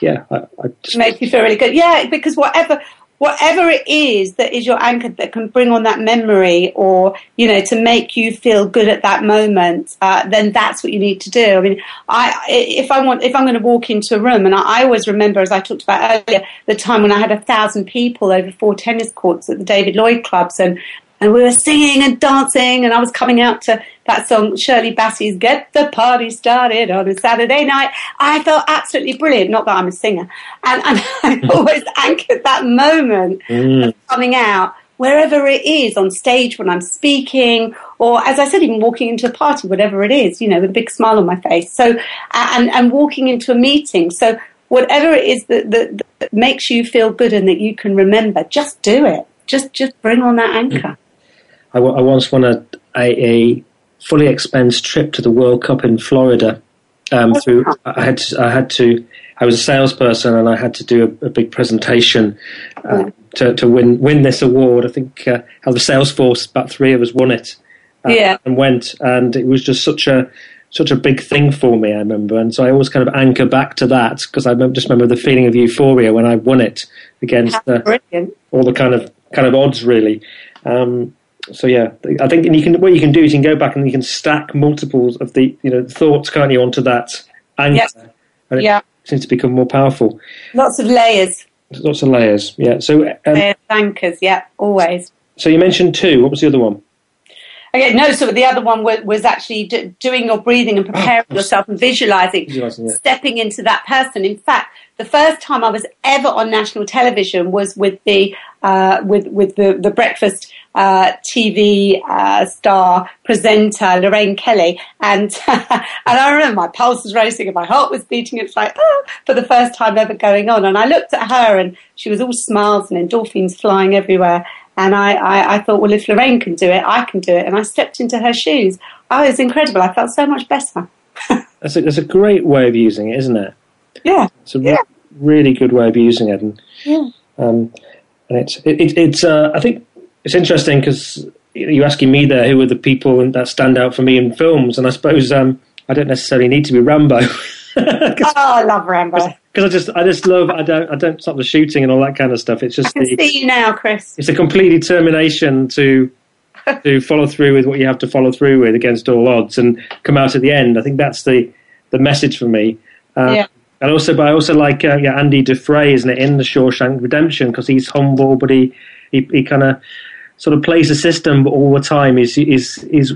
yeah, I, I just... makes you feel really good. Yeah, because whatever whatever it is that is your anchor that can bring on that memory or you know to make you feel good at that moment uh, then that's what you need to do. I mean i if i want if i'm going to walk into a room and I, I, always remember as i talked about earlier the time when i had a thousand people over four tennis courts at the david lloyd clubs and and we were singing and dancing and I was coming out to that song Shirley Bassey's Get the Party Started on a Saturday night. I felt absolutely brilliant, not that I'm a singer. And, and I always anchored that moment mm. of coming out wherever it is on stage when I'm speaking or as I said, even walking into a party, whatever it is, you know, with a big smile on my face. So, and, and walking into a meeting. So whatever it is that, that, that makes you feel good and that you can remember, just do it. Just, just bring on that anchor. I, I once won a, a, a, fully expensed trip to the World Cup in Florida. Um, oh, through I had to, I had to I was a salesperson and I had to do a, a big presentation uh, to, to win win this award. I think uh, how the sales force about three of us won it. Uh, yeah. and went and it was just such a such a big thing for me. I remember, and so I always kind of anchor back to that because I just remember the feeling of euphoria when I won it against the, all the kind of kind of odds really. Um, so yeah, I think and you can what you can do is you can go back and you can stack multiples of the you know thoughts, can't you, onto that anchor, yes. and it yeah. seems to become more powerful. Lots of layers. Lots of layers. Yeah. So um, anchors. Yeah, always. So you mentioned two. What was the other one? Okay, no, so the other one was, was actually d- doing your breathing and preparing oh, yourself and visualizing, visualizing yeah. stepping into that person. In fact, the first time I was ever on national television was with the uh, with with the the breakfast uh, TV uh, star presenter Lorraine Kelly, and and I remember my pulse was racing and my heart was beating. It's like oh, for the first time ever going on, and I looked at her and she was all smiles and endorphins flying everywhere. And I, I, I thought, well, if Lorraine can do it, I can do it. And I stepped into her shoes. Oh, it was incredible. I felt so much better. that's, a, that's a great way of using it, isn't it? Yeah. It's a yeah. re- really good way of using it. And, yeah. Um, and it's, it, it, it's uh, I think it's interesting because you're asking me there who are the people that stand out for me in films, and I suppose um, I don't necessarily need to be Rambo. oh, I love Rambo because I just I just love I don't I don't stop the shooting and all that kind of stuff. It's just I can the, see you now, Chris. It's a complete determination to to follow through with what you have to follow through with against all odds and come out at the end. I think that's the the message for me. Uh, yeah. And also, but I also like uh, yeah, Andy Dufresne, isn't it, in the Shawshank Redemption because he's humble, but he he, he kind of sort of plays the system, all the time is is is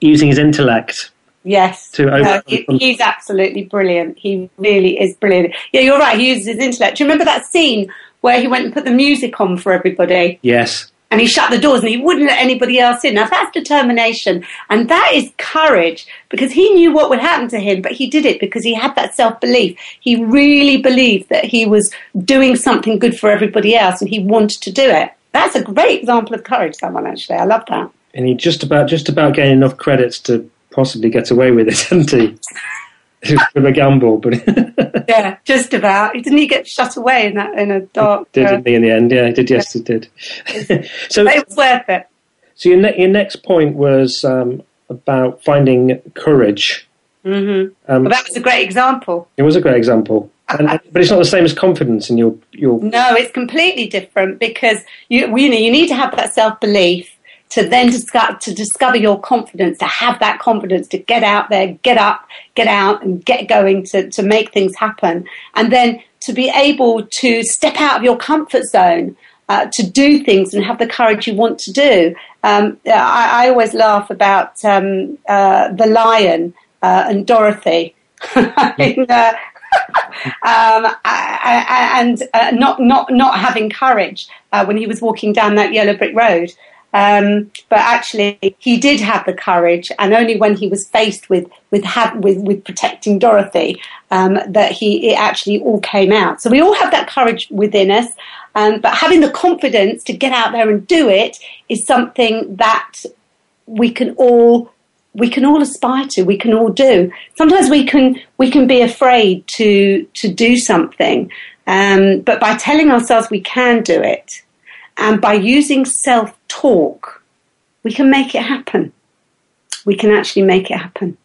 using his intellect. Yes, to no, he, he's absolutely brilliant. He really is brilliant. Yeah, you're right. He uses his intellect. Do you remember that scene where he went and put the music on for everybody? Yes. And he shut the doors and he wouldn't let anybody else in. Now that's determination and that is courage because he knew what would happen to him, but he did it because he had that self belief. He really believed that he was doing something good for everybody else and he wanted to do it. That's a great example of courage, someone actually. I love that. And he just about just about getting enough credits to possibly get away with it, hasn't he? It was a gamble, but yeah, just about. Didn't he get shut away in that in a dark? Did uh, he in the end? Yeah, he did. Yes, he did. so it was worth it. So your ne- your next point was um, about finding courage. Mm-hmm. Um, well, that was a great example. It was a great example. And, but it's not the same as confidence in your your. No, it's completely different because you you know you need to have that self belief to then discover, to discover your confidence, to have that confidence, to get out there, get up, get out and get going to, to make things happen. And then to be able to step out of your comfort zone, uh, to do things and have the courage you want to do. Um, I, I, always laugh about um, uh, the lion uh, and Dorothy. in, uh, um, and uh, not not not having courage uh, when he was walking down that yellow brick road. Um, but actually, he did have the courage, and only when he was faced with with with, with protecting Dorothy um, that he it actually all came out. So we all have that courage within us, um, but having the confidence to get out there and do it is something that we can all we can all aspire to. We can all do. Sometimes we can we can be afraid to to do something, um, but by telling ourselves we can do it and by using self talk, we can make it happen. We can actually make it happen.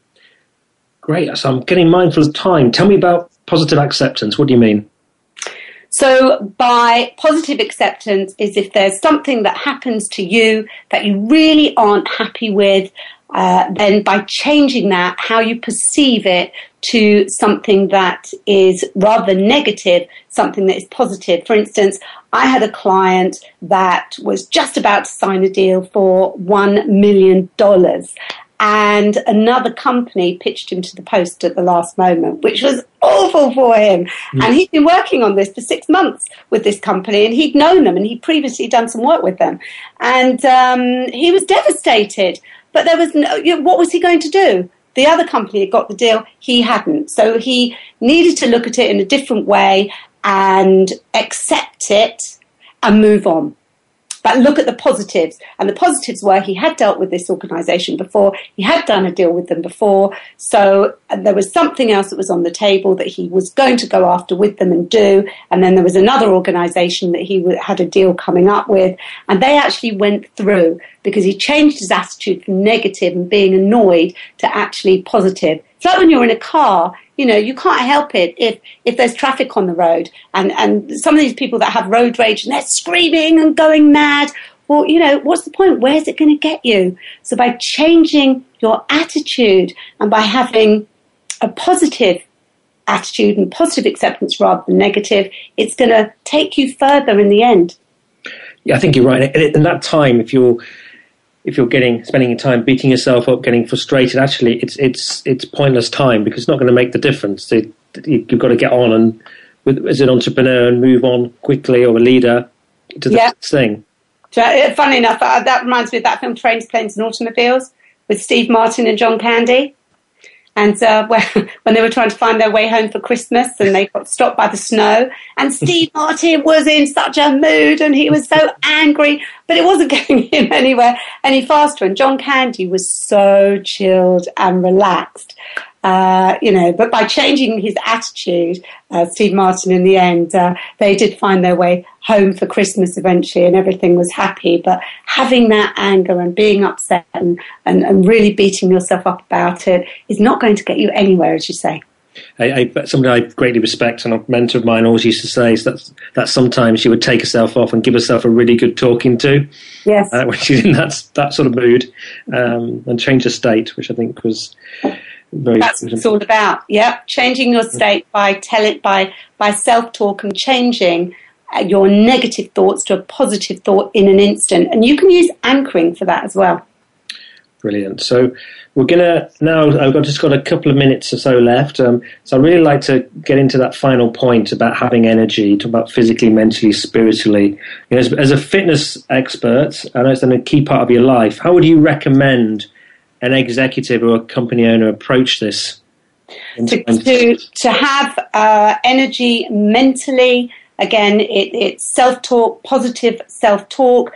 Great. So I'm getting mindful of time. Tell me about positive acceptance. What do you mean? So by positive acceptance is if there's something that happens to you that you really aren't happy with, uh, then by changing that, how you perceive it to something that is rather negative, something that is positive. For instance, I had a client that was just about to sign a deal for $1 million and another company pitched him to the post at the last moment, which was awful for him. Mm. And he'd been working on this for six months with this company, and he'd known them, and he'd previously done some work with them, and um, he was devastated. But there was no, you know, what was he going to do? The other company had got the deal, he hadn't. So he needed to look at it in a different way and accept it and move on. But look at the positives. And the positives were he had dealt with this organization before, he had done a deal with them before. So there was something else that was on the table that he was going to go after with them and do. And then there was another organization that he had a deal coming up with. And they actually went through because he changed his attitude from negative and being annoyed to actually positive. It's like when you're in a car you know, you can't help it if, if there's traffic on the road and, and some of these people that have road rage and they're screaming and going mad. Well, you know, what's the point? Where's it going to get you? So by changing your attitude and by having a positive attitude and positive acceptance rather than negative, it's going to take you further in the end. Yeah, I think you're right. In that time, if you're if you're getting spending your time beating yourself up, getting frustrated, actually it's it's it's pointless time because it's not going to make the difference. It, you've got to get on and with, as an entrepreneur and move on quickly or a leader to the yeah. next thing. Uh, funny enough, uh, that reminds me of that film Trains, Planes and Automobiles with Steve Martin and John Candy. And uh, when they were trying to find their way home for Christmas and they got stopped by the snow, and Steve Martin was in such a mood and he was so angry, but it wasn't getting him anywhere any faster. And John Candy was so chilled and relaxed. Uh, you know, but by changing his attitude, uh, Steve Martin, in the end, uh, they did find their way home for Christmas eventually and everything was happy. But having that anger and being upset and, and, and really beating yourself up about it is not going to get you anywhere, as you say. I, I, somebody I greatly respect and a mentor of mine always used to say is that that sometimes she would take herself off and give herself a really good talking to. Yes. Uh, when she's in that that sort of mood um, and change her state, which I think was very That's what it's all about. Yeah, changing your state by tell it by by self talk and changing uh, your negative thoughts to a positive thought in an instant, and you can use anchoring for that as well. Brilliant. So we're gonna now. I've just got a couple of minutes or so left. Um, so I really like to get into that final point about having energy, talk about physically, mentally, spiritually. You know, as, as a fitness expert, I know it's a key part of your life. How would you recommend an executive or a company owner approach this? To, to, to have uh, energy mentally, again, it, it's self talk, positive self talk,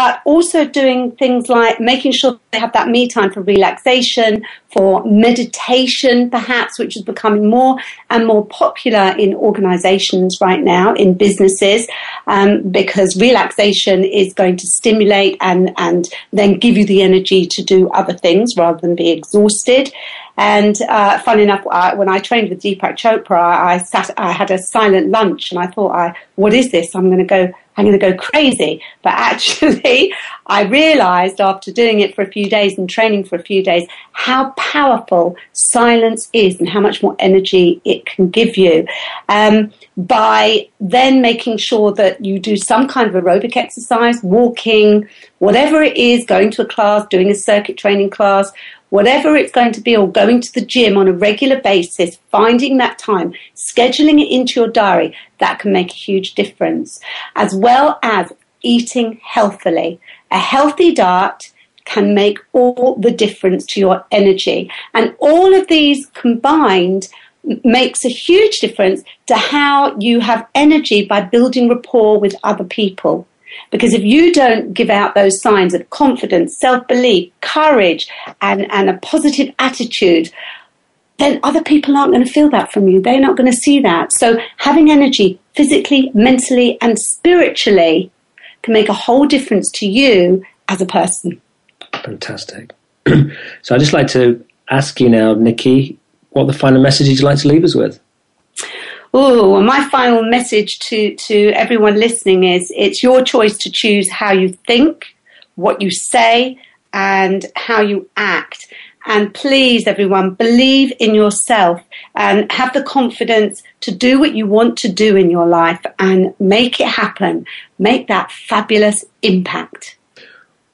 but also doing things like making sure they have that me time for relaxation, for meditation, perhaps, which is becoming more and more popular in organizations right now, in businesses, um, because relaxation is going to stimulate and, and then give you the energy to do other things rather than be exhausted. And uh, enough, I, when I trained with Deepak Chopra, I sat, I had a silent lunch, and I thought, I, what is this? I'm going to go I'm going to go crazy. But actually, I realized after doing it for a few days and training for a few days how powerful silence is and how much more energy it can give you. Um, by then making sure that you do some kind of aerobic exercise, walking, whatever it is, going to a class, doing a circuit training class, whatever it's going to be, or going to the gym on a regular basis, finding that time, scheduling it into your diary, that can make a huge difference. As well as eating healthily. A healthy diet can make all the difference to your energy. And all of these combined makes a huge difference to how you have energy by building rapport with other people. Because if you don't give out those signs of confidence, self belief, courage, and, and a positive attitude, then other people aren't going to feel that from you. They're not going to see that. So having energy physically, mentally, and spiritually can make a whole difference to you as a person. Fantastic. so I'd just like to ask you now, Nicci, what the final message you'd like to leave us with? Oh, and my final message to, to everyone listening is it's your choice to choose how you think, what you say, and how you act. And please, everyone, believe in yourself and have the confidence to do what you want to do in your life and make it happen. Make that fabulous impact.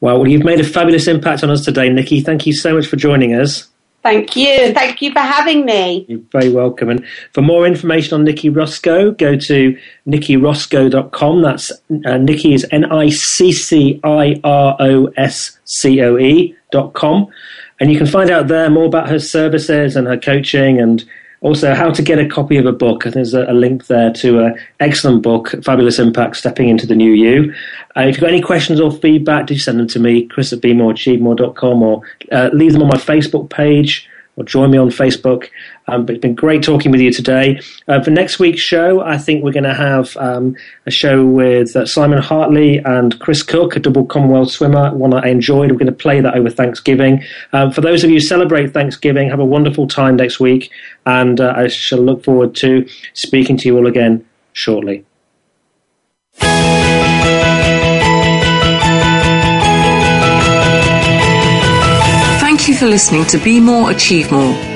Well, you've made a fabulous impact on us today, Nicci. Thank you so much for joining us. Thank you. Thank you for having me. You're very welcome. And for more information on Nicci Roscoe, go to nicciroscoe.com. That's uh, Nicci is N I C C I R O S C O E dot com. And you can find out there more about her services and her coaching and also how to get a copy of a book. There's a, a link there to an excellent book, Fabulous Impact Stepping into the New You. Uh, if you've got any questions or feedback, do send them to me, chris at bemoreachievemore.com, or uh, leave them on my Facebook page or join me on Facebook. Um, but it's been great talking with you today. Uh, for next week's show, I think we're going to have um, a show with uh, Simon Hartley and Chris Cook, a double Commonwealth swimmer, one I enjoyed. We're going to play that over Thanksgiving. Um, for those of you who celebrate Thanksgiving, have a wonderful time next week, and uh, I shall look forward to speaking to you all again shortly. Thank you for listening to Be More, Achieve More.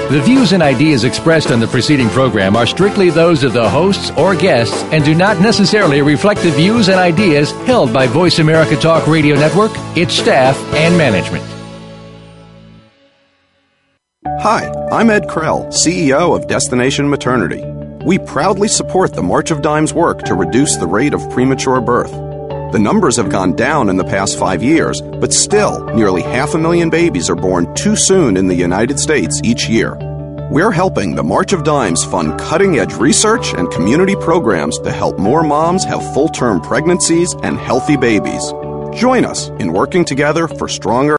The views and ideas expressed on the preceding program are strictly those of the hosts or guests and do not necessarily reflect the views and ideas held by Voice America Talk Radio Network, its staff, and management. Hi, I'm Ed Krell, CEO of Destination Maternity. We proudly support the March of Dimes work to reduce the rate of premature birth. The numbers have gone down in the past five years, but still, nearly half a million babies are born too soon in the United States each year. We're helping the March of Dimes fund cutting edge research and community programs to help more moms have full term pregnancies and healthy babies. Join us in working together for stronger